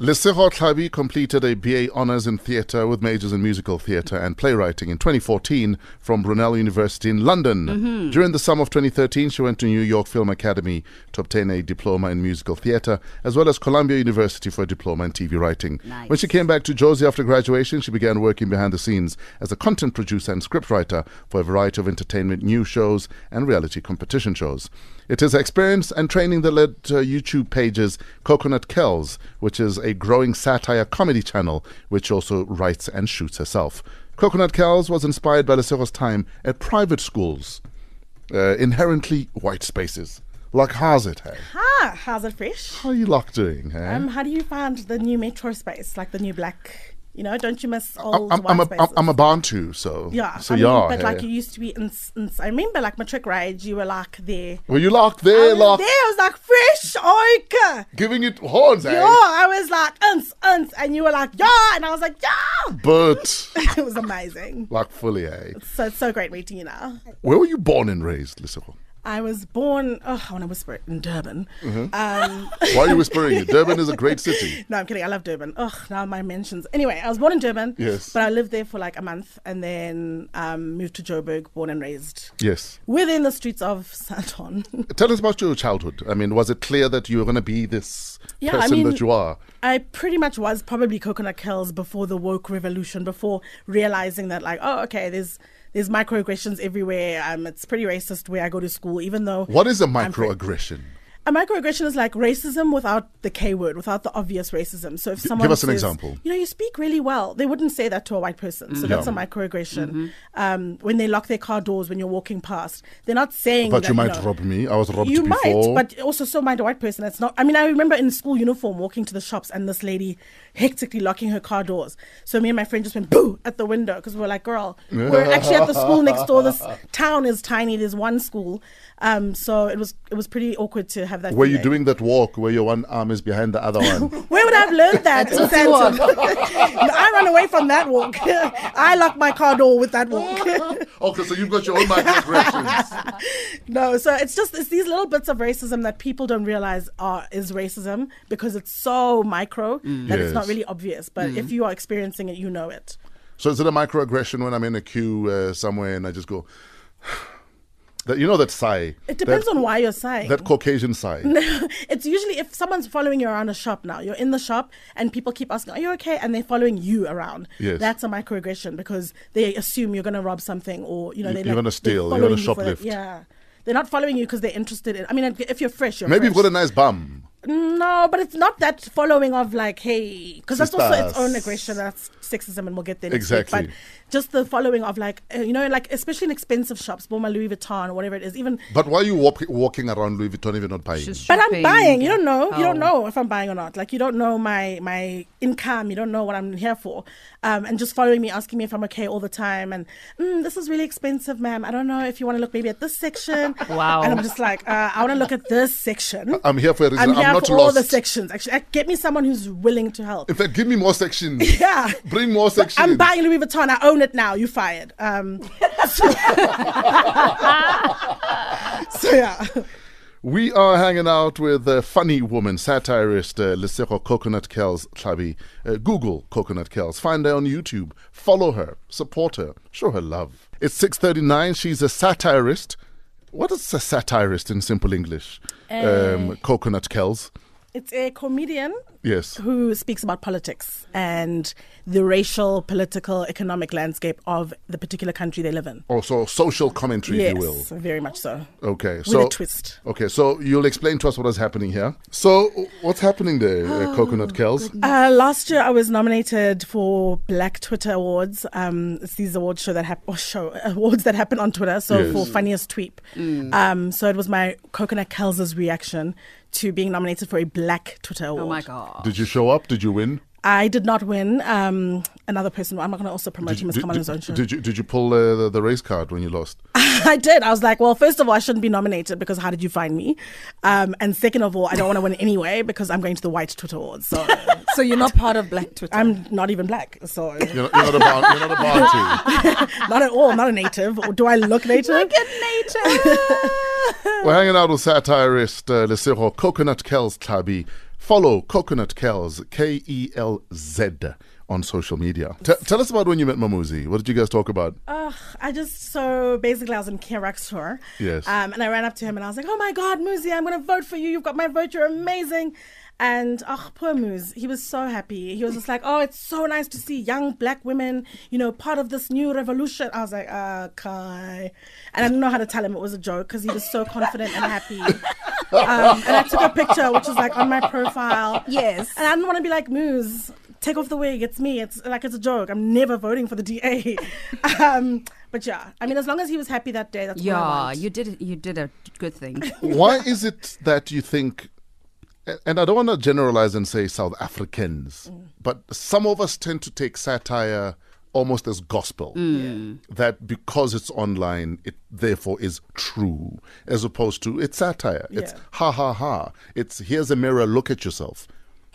Lesego Tlhabi completed a BA Honours in Theatre with majors in musical theatre and playwriting in 2014 from Brunel University in London. Mm-hmm. During the summer of 2013, she went to New York Film Academy to obtain a diploma in musical theatre, as well as Columbia University for a diploma in TV writing. Nice. When she came back to Josie after graduation, she began working behind the scenes as a content producer and scriptwriter for a variety of entertainment news shows and reality competition shows. It is experience and training that led to YouTube pages Coconut Kelz, which is a growing satire comedy channel, which also writes and shoots herself. Coconut Kelz was inspired by Lesego's time at private schools, uh, inherently white spaces. Like how's it, hey? Ah, how's it fresh? How are you lot doing, hey? Um, how do you find the new metro space, like the new black? You know, don't you miss old I'm, white I'm, a? I'm, a Bantu, so yeah, so I mean, yeah. but like you used to be in, in. I remember, like my trick rage, you were like there. Were you like I there, was locked, there. I was like fresh, oika. giving it horns, eh? Yo, I was like uns uns, and you were like yeah, and I was like yeah. But it was amazing. like fully, eh? So it's so great meeting you now. Where were you born and raised, Lesego? I was born. Oh, I want to whisper it in Durban. Mm-hmm. Um, Why are you whispering it? Durban is a great city. No, I'm kidding. I love Durban. Ugh, now my mentions. Anyway, I was born in Durban. Yes. But I lived there for like a month and then um, moved to Joburg, born and raised Yes. within the streets of Sandton. Tell us about your childhood. I mean, was it clear that you were going to be this Yeah, I person mean- that you are? I pretty much was probably Coconut Kelz before the woke revolution, before realizing that like, oh, okay, there's there's microaggressions everywhere. Um, it's pretty racist where I go to school, even though What is a I'm fr- microaggression? A microaggression is like racism without the K word, without the obvious racism. So if someone give us an says, example. You know, you speak really well. They wouldn't say that to a white person. So that's a Yeah. microaggression. Um, when they lock their car doors when you're walking past, they're not saying. But that, you might know, rob me. I was robbed you before. might, but also so might a white person. It's not. I mean, I remember in school uniform walking to the shops and this lady hectically locking her car doors. So me and my friend just went boo at the window because we were like, "Girl, we're actually at the school next door. This town is tiny. There's one school." Um, so it was it was pretty awkward to have that. were you feeling. doing that walk where your one arm is behind the other one? Where would I have learned that? I run away from that walk. I lock my car door with that walk. okay, so you've got your own microaggressions. no, so it's just it's these little bits of racism that people don't realize are is racism because it's so micro that it's not Yes. really obvious. But if you are experiencing it, you know it. so is it a microaggression when I'm in a queue uh, somewhere and I just go, that you know that sigh? It depends that, on why you're sighing. That Caucasian sigh. it's usually if someone's following you around a shop now, you're in the shop and people keep asking, Are you okay? And they're following you around. Yes. That's a microaggression because they assume you're going to rob something or, you know, they're you're like- gonna steal, you're following you shoplift. Yeah. They're not following you because they're interested in. I mean, if you're fresh, you're Maybe you've got a nice bum. No, but it's not that following of like, hey, because that's also its own aggression. That's sexism, and we'll get there. Next week. Exactly. But just the following of like, uh, you know, like especially in expensive shops, Boma Louis Vuitton or whatever it is. Even, But why are you walk, walking around Louis Vuitton if you're not buying? But I'm buying. You don't know. You don't Oh. know if I'm buying or not. Like you don't know my my income. You don't know what I'm here for. Um, and just following me, asking me if I'm okay all the time. And mm, this is really expensive, ma'am. I don't know if you want to look maybe at this section. Wow. And I'm just like, uh, I want to look at this section. I'm here for a reason. I'm here not for all the sections. Actually, Uh, get me someone who's willing to help. In fact, give me more sections. Yeah. Bring more sections. I'm buying Louis Vuitton. I own it now. You fired. Um, so, so yeah. We are hanging out with a funny woman, satirist uh, Lesego Coconut Kelz Tlhabi. Uh, Google Coconut Kelz. Find her on YouTube. Follow her. Support her. Show her love. It's 6.39. She's a satirist. What is a satirist in simple English? um, Coconut Kelz. It's a comedian Yes. who speaks about politics and the racial, political, economic landscape of the particular country they live in. Also, social commentary, yes, if you will. very much so. Okay. With so a twist. Okay, so you'll explain to us what is happening here. So, what's happening there, Oh, uh, Coconut Kelz? Uh, last year, I was nominated for Black Twitter Awards. Um, it's these awards show that hap- or show awards that happen on Twitter. So Yes. for funniest tweet. Um, so it was my Coconut Kelz's reaction to being nominated for a Black Twitter award. Oh my god. Did you show up? Did you win? I did not win. Um, another person. I'm not going to also promote Did him. you, As did, come on his own show. did, did you did you pull uh, the, the race card when you lost? I did. I was like, well, first of all, I shouldn't be nominated because how did you find me? Um, and second of all, I don't want to win anyway because I'm going to the White Twitter Awards. So So you're not part of Black Twitter. I'm not even black. So You're not, you're not a bar, you're not a Bantu. not at all. I'm not a native. Do I look native? nature. We're hanging out with satirist uh, Lesego Coconut Kelz Tlhabi. Follow Coconut Kelz, K E L Z, on social media. T- tell us about when you met Mmusi. What did you guys talk about? Ugh, I just so basically I was in Kirax tour. Yes. Um, and I ran up to him and I was like, "Oh my God, Mmusi, I'm gonna vote for you. You've got my vote. You're amazing." And oh, poor Moose, he was so happy. He was just like, "Oh, it's so nice to see young black women, you know, part of this new revolution." I was like, "Okay," and I didn't know how to tell him it was a joke because he was so confident and happy. Um, and I took a picture, which was like on my profile. Yes. And I didn't want to be like Moose. Take off the wig. It's me. It's like it's a joke. I'm never voting for the DA. um, but yeah, I mean, as long as he was happy that day, that's what I Yeah, want. you did you did a good thing. Why is it that you think, and I don't want to generalize and say South Africans, but some of us tend to take satire almost as gospel. That because it's online, it therefore is true, as opposed to it's satire. It's ha ha ha. It's here's a mirror, look at yourself.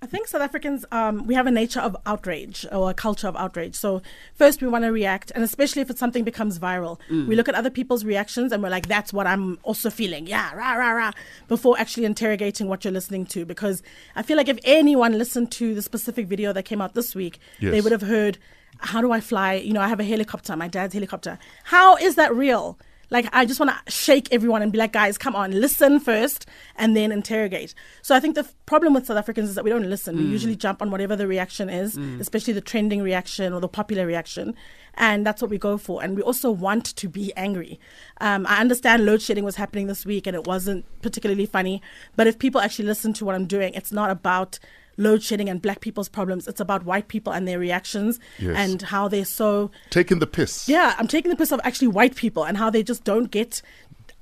I think South Africans, um, we have a nature of outrage or a culture of outrage. So first we want to react, and especially if it's something becomes viral, we look at other people's reactions and we're like, "That's what I'm also feeling." Yeah, rah rah rah. Before actually interrogating what you're listening to, because I feel like if anyone listened to the specific video that came out this week, they would have heard, "How do I fly? You know, I have a helicopter, my dad's helicopter. How is that real?" Like, I just want to shake everyone and be like, guys, come on, listen first and then interrogate. So I think the f- problem with South Africans is that we don't listen. We usually jump on whatever the reaction is, especially the trending reaction or the popular reaction. And that's what we go for. And we also want to be angry. Um, I understand load shedding was happening this week and it wasn't particularly funny. But if people actually listen to what I'm doing, it's not about load shedding and black people's problems. It's about white people and their reactions Yes. and how they're so Taking the piss. yeah, I'm taking the piss of actually white people and how they just don't get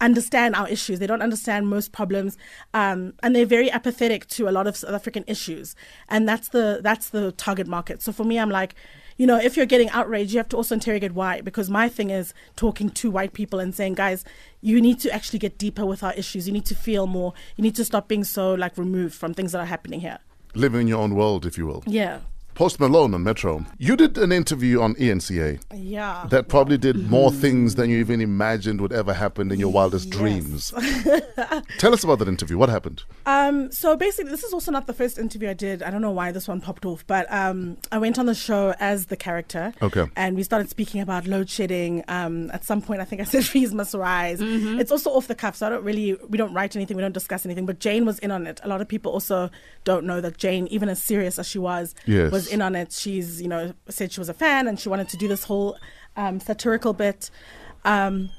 understand our issues. They don't understand most problems, um, and they're very apathetic to a lot of South African issues. And that's the that's the target market. So for me, I'm like, you know, if you're getting outraged, you have to also interrogate why. Because my thing is talking to white people and saying, guys, you need to actually get deeper with our issues. You need to feel more. You need to stop being so like removed from things that are happening here. Living in your own world, if you will. Yeah, Post Malone on Metro. You did an interview on ENCA yeah. that probably did more things than you even imagined would ever happen in your wildest Yes. dreams. Tell us about that interview. What happened? Um, so basically, this is also not the first interview I did. I don't know why this one popped off, but um, I went on the show as the character. Okay. And we started speaking about load shedding. Um, at some point, I think I said fees must rise. Mm-hmm. It's also off the cuff, so I don't really, we don't write anything, we don't discuss anything. But Jane was in on it. A lot of people also don't know that Jane, even as serious as she was, Yes. Was in on it. She's, you know, said she was a fan and she wanted to do this whole um, satirical bit. Um,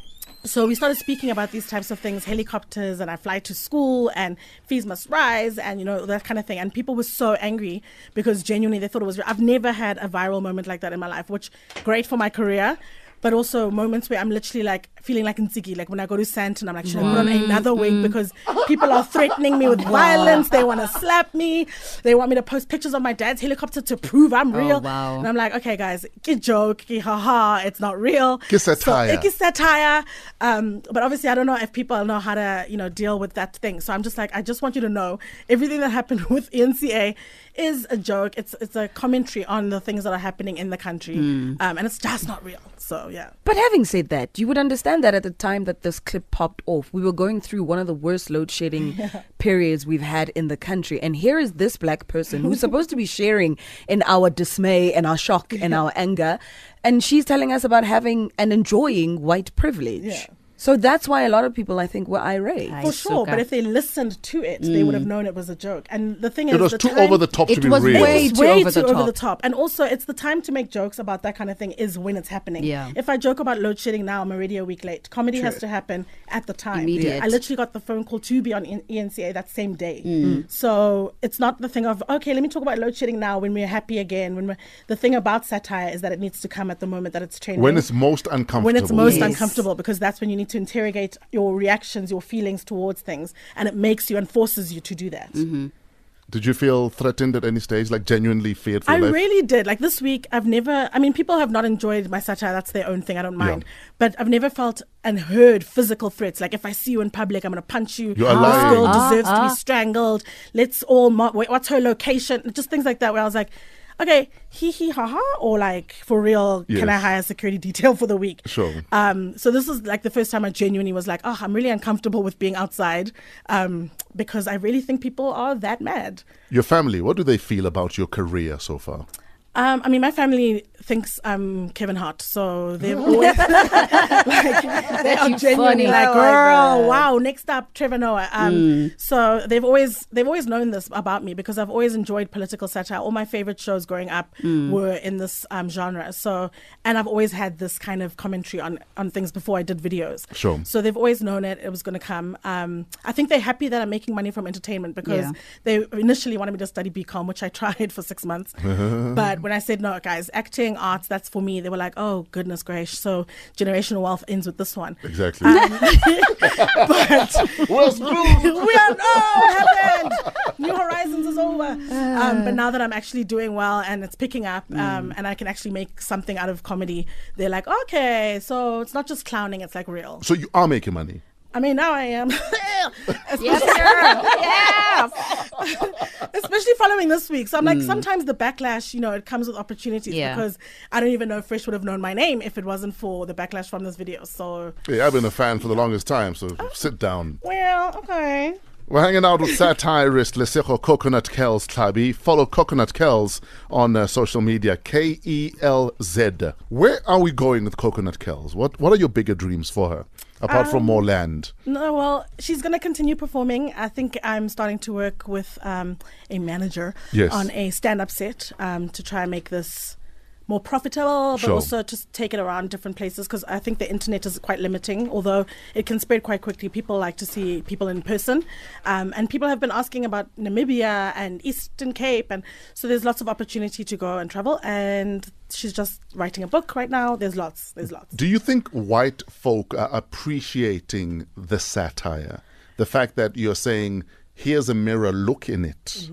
so we started speaking about these types of things helicopters and i fly to school and fees must rise and you know that kind of thing and people were so angry because genuinely they thought it was i've never had a viral moment like that in my life which great for my career but also moments where I'm literally like feeling like Nziki, like when I go to Sandton, I'm like, should I put on another wig because people are threatening me with violence. They want to slap me. They want me to post pictures of my dad's helicopter to prove I'm real. wow. And I'm like, okay, guys, get joke, get haha, it's not real. Get satire. So, it is satire. Um, but obviously, I don't know if people know how to, you know, deal with that thing. So I'm just like, I just want you to know everything that happened with NCA is a joke. It's it's a commentary on the things that are happening in the country, um, and it's just not real. So yeah. But having said that, you would understand that at the time that this clip popped off, we were going through one of the worst load shedding periods we've had in the country. And here is this black person who's supposed to be sharing in our dismay and our shock and our anger. And she's telling us about having and enjoying white privilege. Yeah. So that's why a lot of people, I think, were irate. For sure, but if they listened to it, they would have known it was a joke. And the thing is, It was the too time- over the top to be was real. way it's too way over too the over the top. top. And also, it's the time to make jokes about that kind of thing is when it's happening. Yeah. If I joke about load shedding now, I'm already a week late. Comedy has to happen at the time. Immediate. I literally got the phone call to be on ENCA that same day. Mm. So it's not the thing of, okay, let me talk about load shedding now when we're happy again. When we're, The thing about satire is that it needs to come at the moment that it's trending. when it's most uncomfortable. when it's most Yes. uncomfortable because that's when you need to interrogate your reactions your feelings towards things and it makes you and forces you to do that Did you feel threatened at any stage, like genuinely feared for I life? really did. Like this week, I've never. I mean, people have not enjoyed my satire. That's their own thing. I don't mind. But I've never felt and heard physical threats. Like if I see you in public, I'm going to punch you. You're this girl Ah, deserves to ah. be strangled. Let's all. Mar- wait, what's her location? Just things like that. Where I was like. Okay, hee hee ha ha, or like for real, can I hire security detail for the week? Sure. Um, so this is like the first time I genuinely was like, oh, I'm really uncomfortable with being outside, um, because I really think people are that mad. Your family, what do they feel about your career so far? Um, I mean, my family thinks I'm Kevin Hart, so they've always like they are genuinely funny. like, Oh girl, God. wow. Next up, Trevor Noah. Um, so they've always they've always known this about me because I've always enjoyed political satire. All my favorite shows growing up were in this um, genre. So, and I've always had this kind of commentary on on things before I did videos. Sure. So they've always known it. It was going to come. Um, I think they're happy that I'm making money from entertainment because Yeah. they initially wanted me to study BCom, which I tried for six months. but when I said no, guys, acting, arts, that's for me. They were like, oh goodness gracious. So generational wealth ends with this one. Exactly. Um, but We're screwed. we are no, what happened? New Horizons is over. Um, but now that I'm actually doing well and it's picking up, um, and I can actually make something out of comedy, they're like, okay, so it's not just clowning; it's like real. So you are making money. I mean, now I am. Yes, girl. yes. Especially following this week. So I'm like, mm. sometimes the backlash, you know, it comes with opportunities Yeah. because I don't even know if Fresh would have known my name if it wasn't for the backlash from this video. So, Yeah, I've been a fan for the longest time, so oh. sit down. well, okay. We're hanging out with satirist Lesego Coconut Kelz Tlhabi. Follow Coconut Kelz on uh, social media, K E L Z. Where are we going with Coconut Kelz? What What are your bigger dreams for her, apart from more land? No, well, she's going to continue performing. I think I'm starting to work with um, a manager Yes. on a stand up set um, to try and make this more profitable, but Sure. also just take it around different places because I think the internet is quite limiting, although it can spread quite quickly. People like to see people in person. Um, and people have been asking about Namibia and Eastern Cape. And so there's lots of opportunity to go and travel. And she's just writing a book right now. There's lots. There's lots. Do you think white folk are appreciating the satire? The fact that you're saying, here's a mirror, look in it.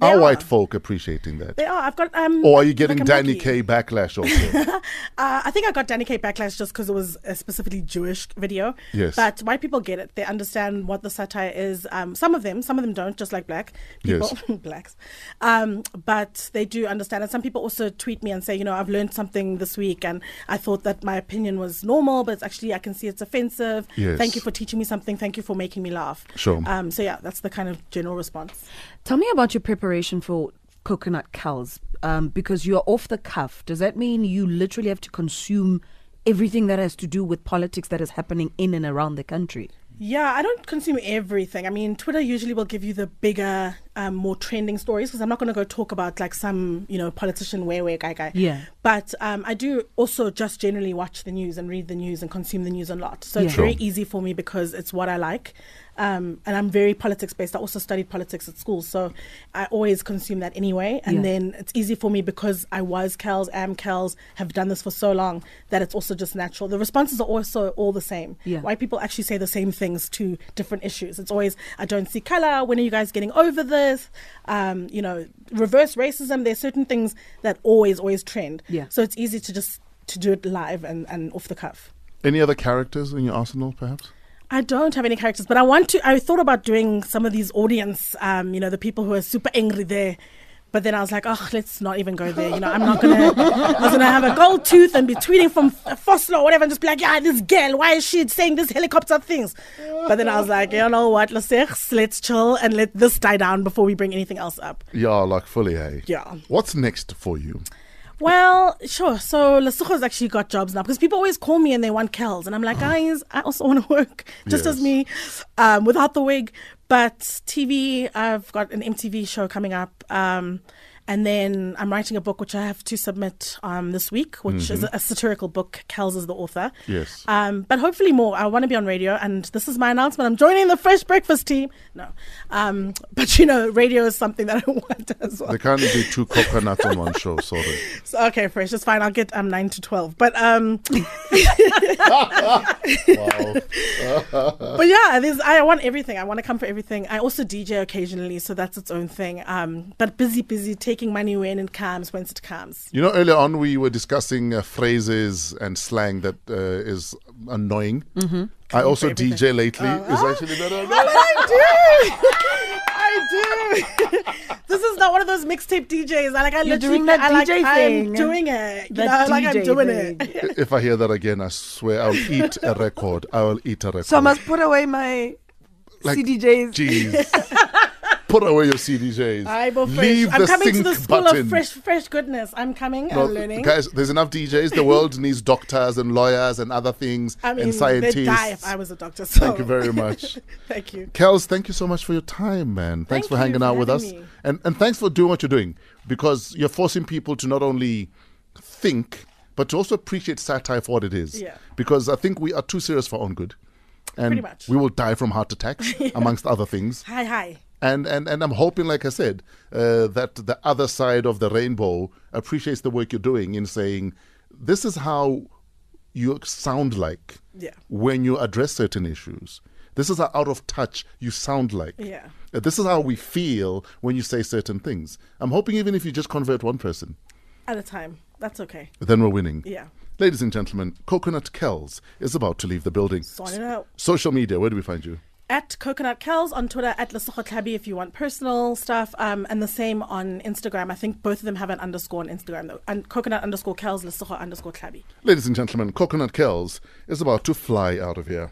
They Are are. white folk appreciating that? They are. I've got. Um, Or are you getting I'm Danny lucky. K backlash also? Uh, I think I got Danny K backlash just because it was a specifically Jewish video. Yes. But white people get it. They understand what the satire is. Um, some of them, some of them don't, just like black people, blacks. Um, but they do understand it. Some people also tweet me and say, you know, I've learned something this week and I thought that my opinion was normal, but it's actually, I can see it's offensive. Yes. Thank you for teaching me something. Thank you for making me laugh. Sure. Um, so, yeah, that's the kind of general response. Tell me about your preparation for Coconut Kelz um, because you're off the cuff. Does that mean you literally have to consume everything that has to do with politics that is happening in and around the country? Yeah, I don't consume everything. I mean, Twitter usually will give you the bigger, um, more trending stories because I'm not going to go talk about like some, you know, politician where where guy guy. Yeah. But um, I do also just generally watch the news and read the news and consume the news a lot. So it's Yeah. very easy for me because it's what I like. Um, and I'm very politics based. I also studied politics at school, so I always consume that anyway. And Yeah. then it's easy for me because I was Kelz, am Kelz, have done this for so long that it's also just natural. The responses are also all the same. Yeah. White people actually say the same things to different issues. It's always, I don't see color. When are you guys getting over this? Um, you know, reverse racism. There's certain things that always, always trend. Yeah. So it's easy to just to do it live and, and off the cuff. Any other characters in your arsenal, perhaps? I don't have any characters, but I want to. I thought about doing some of these audience, um, you know, the people who are super angry there. But then I was like, oh, let's not even go there. You know, I'm not gonna. I was gonna have a gold tooth and be tweeting from Fossil or whatever, and just be like, yeah, this girl, why is she saying this helicopter things? But then I was like, you know what, let's let's chill and let this die down before we bring anything else up. Yeah, like fully, hey. Yeah. What's next for you? Well, sure. So Lesego's actually got jobs now because people always call me and they want Kelz, and I'm like, guys, I also want to work just as me, um, without the wig. But TV, I've got an MTV show coming up, um, and then I'm writing a book which I have to submit um, this week, which is a satirical book. Kelz is the author. Yes. Um, but hopefully more. I want to be on radio, and this is my announcement. I'm joining the Fresh Breakfast team. No, um, but you know, radio is something that I want as well. There can't be two coconuts on one show, sorry. So, okay, fresh. It's fine. I'll get um nine to twelve. But um, but yeah, there's I want everything. I want to come for everything. I also DJ occasionally, so that's its own thing. Um, but busy, busy taking money when it comes, when it comes. You know, earlier on we were discussing uh, phrases and slang that uh, is annoying. Mm-hmm. I also for everything. DJ lately. Oh. Is actually not But. I do. I do. this is not one of those mixtape DJs. I like. I You're literally. doing that I, like, DJ I'm thing. doing it. You know, like I'm doing thing. it. if I hear that again, I swear I'll eat a record. I will eat a record. So I must put away my Like, CDJs. Jeez. Put away your CDJs. I will. Leave I'm the coming to the school button. of fresh, fresh goodness. I'm coming. No, I'm learning. guys, there's enough DJs. The world needs doctors and lawyers and other things I mean, and scientists. they'd die if I was a doctor. So. Thank you very much. Thank you. Kelz, thank you so much for your time, man. Thanks Thank for hanging for out with us. me. And and thanks for doing what you're doing because you're forcing people to not only think but to also appreciate satire for what it is. Yeah. Because I think we are too serious for our own good. And Pretty much. we will die from heart attacks, amongst other things. Hi, hi. And, and and I'm hoping, like I said, uh, that the other side of the rainbow appreciates the work you're doing in saying, this is how you sound like Yeah. when you address certain issues. This is how out of touch you sound like. Yeah. Uh, This is how we feel when you say certain things. I'm hoping even if you just convert one person, At a time. That's okay. then we're winning. Yeah. Ladies and gentlemen, Coconut Kelz is about to leave the building. Sort it out. Social media, where do we find you? At Coconut Kelz on Twitter, at Lesego Tlhabi if you want personal stuff, um, and the same on Instagram. I think both of them have an underscore on Instagram though. And Coconut underscore Kelz, Lesego underscore Tlhabi. Ladies and gentlemen, Coconut Kelz is about to fly out of here.